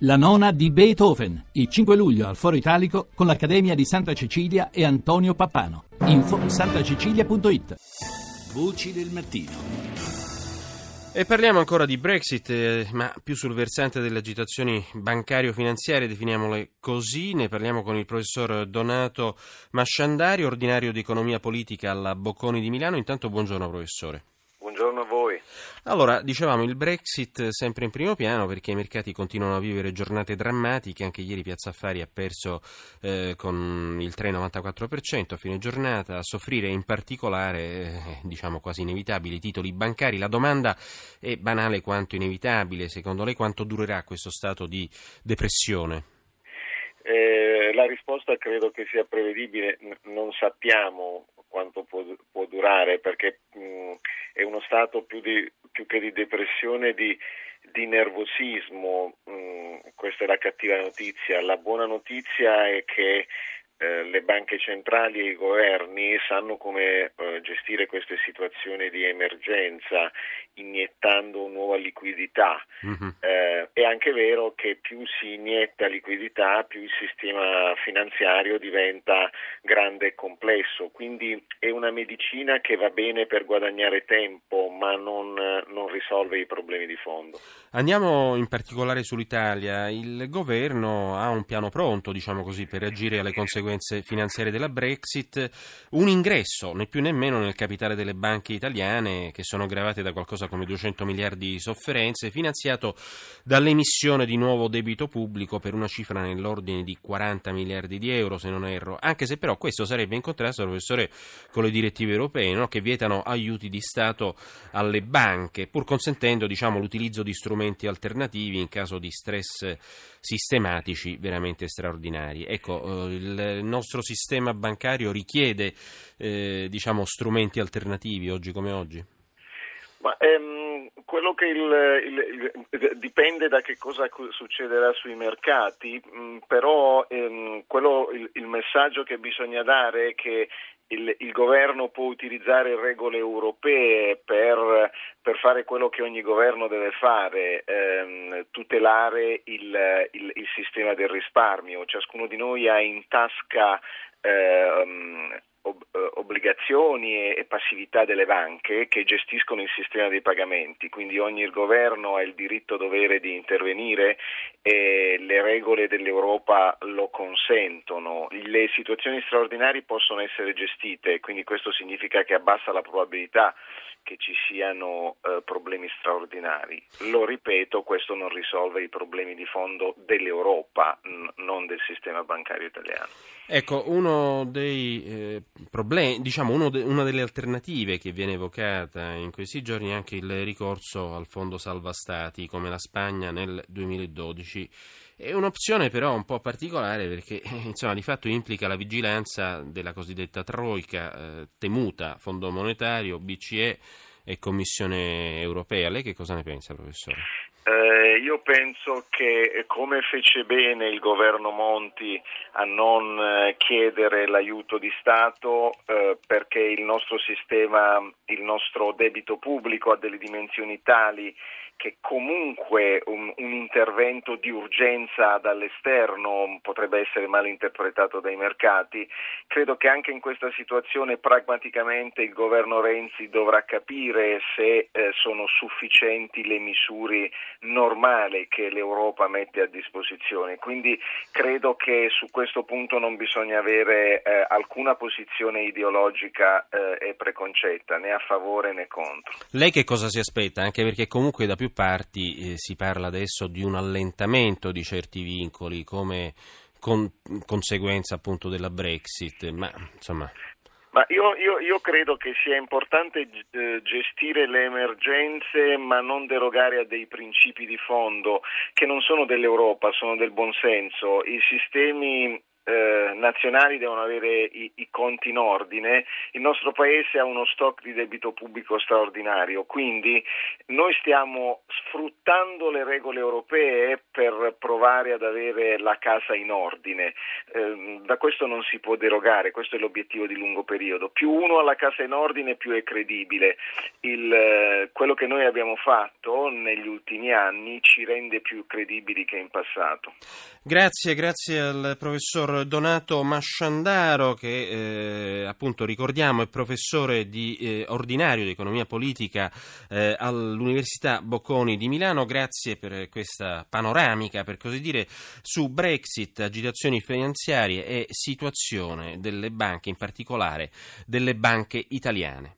La nona di Beethoven, il 5 luglio al Foro Italico con l'Accademia di Santa Cecilia e Antonio Pappano. Info santacecilia.it. Voci del mattino. E parliamo ancora di Brexit, eh, ma più sul versante delle agitazioni bancario-finanziarie, definiamole così. Ne parliamo con il professor Donato Masciandari, ordinario di economia politica alla Bocconi di Milano. Intanto buongiorno professore. Allora, dicevamo il Brexit sempre in primo piano perché i mercati continuano a vivere giornate drammatiche, anche ieri Piazza Affari ha perso eh, con il 3,94% a fine giornata, a soffrire in particolare, eh, diciamo quasi inevitabili, i titoli bancari. La domanda è banale quanto inevitabile, secondo lei quanto durerà questo stato di depressione? Eh, la risposta credo che sia prevedibile, non sappiamo quanto può, può durare perché mh, è uno stato più, di, più che di depressione di, di nervosismo, mh, questa è la cattiva notizia. La buona notizia è che eh, le banche centrali e i governi sanno come eh, gestire queste situazioni di emergenza iniettando nuova liquidità. Mm-hmm. Eh, è anche vero che più si inietta liquidità, più il sistema finanziario diventa grande e complesso. Quindi è una medicina che va bene per guadagnare tempo, ma non, non risolve i problemi di fondo. Andiamo in particolare sull'Italia. Il governo ha un piano pronto, diciamo così, per agire alle conseguenze conseguenze finanziarie della Brexit, un ingresso né più né meno nel capitale delle banche italiane che sono gravate da qualcosa come 200 miliardi di sofferenze, finanziato dall'emissione di nuovo debito pubblico per una cifra nell'ordine di 40 miliardi di euro, se non erro, anche se però questo sarebbe in contrasto, professore, con le direttive europee no? che vietano aiuti di Stato alle banche, pur consentendo diciamo, l'utilizzo di strumenti alternativi in caso di stress sistematici veramente straordinari. Ecco, eh, il nostro sistema bancario richiede eh, diciamo, strumenti alternativi oggi come oggi? Ma, ehm, quello che il, il, il, dipende da che cosa succederà sui mercati, mm, però ehm, quello, il, messaggio che bisogna dare è che il, governo può utilizzare regole europee per, per, fare quello che ogni governo deve fare, ehm, tutelare il, sistema del risparmio. Ciascuno di noi ha in tasca ehm, eh, obbligazioni e passività delle banche che gestiscono il sistema dei pagamenti, quindi ogni governo ha il diritto dovere di intervenire e le regole dell'Europa lo consentono. Le situazioni straordinarie possono essere gestite, quindi questo significa che abbassa la probabilità che ci siano eh, problemi straordinari. Lo ripeto, questo non risolve i problemi di fondo dell'Europa, n- non del sistema bancario italiano. Ecco, uno dei eh, problemi, diciamo uno de- una delle alternative che viene evocata in questi giorni è anche il ricorso al fondo salva stati, come la Spagna nel 2012. È un'opzione però un po' particolare perché insomma, di fatto implica la vigilanza della cosiddetta troica eh, temuta, Fondo Monetario, BCE e Commissione Europea. Lei che cosa ne pensa, professore? Eh, io penso che come fece bene il governo Monti a non eh, chiedere l'aiuto di Stato eh, perché il nostro sistema, il nostro debito pubblico ha delle dimensioni tali che comunque un, un, intervento di urgenza dall'esterno potrebbe essere mal interpretato dai mercati. Credo che anche in questa situazione pragmaticamente il governo Renzi dovrà capire se eh, sono sufficienti le misure normali che l'Europa mette a disposizione. Quindi credo che su questo punto non bisogna avere eh, alcuna posizione ideologica eh, e preconcetta, né a favore né contro. Lei che cosa si aspetta? Anche perché comunque da più parti eh, si parla adesso di un allentamento di certi vincoli come con, conseguenza appunto della Brexit, ma insomma... Ma io, io, io, credo che sia importante eh, gestire le emergenze ma non derogare a dei principi di fondo che non sono dell'Europa, sono del buonsenso. I sistemi nazionali devono avere i, i, conti in ordine, il nostro Paese ha uno stock di debito pubblico straordinario, quindi noi stiamo sfruttando le regole europee per provare ad avere la casa in ordine. Eh, da questo non si può derogare, questo è l'obiettivo di lungo periodo. Più uno ha la casa in ordine, più è credibile. Il, eh, quello che noi abbiamo fatto negli ultimi anni ci rende più credibili che in passato. Grazie, grazie al professor Donato Masciandaro che eh, appunto ricordiamo è professore di, eh, ordinario di economia politica eh, all'Università Bocconi di Milano. Grazie per questa panoramica per così dire, su Brexit, agitazioni finanziarie e situazione delle banche, in particolare delle banche italiane.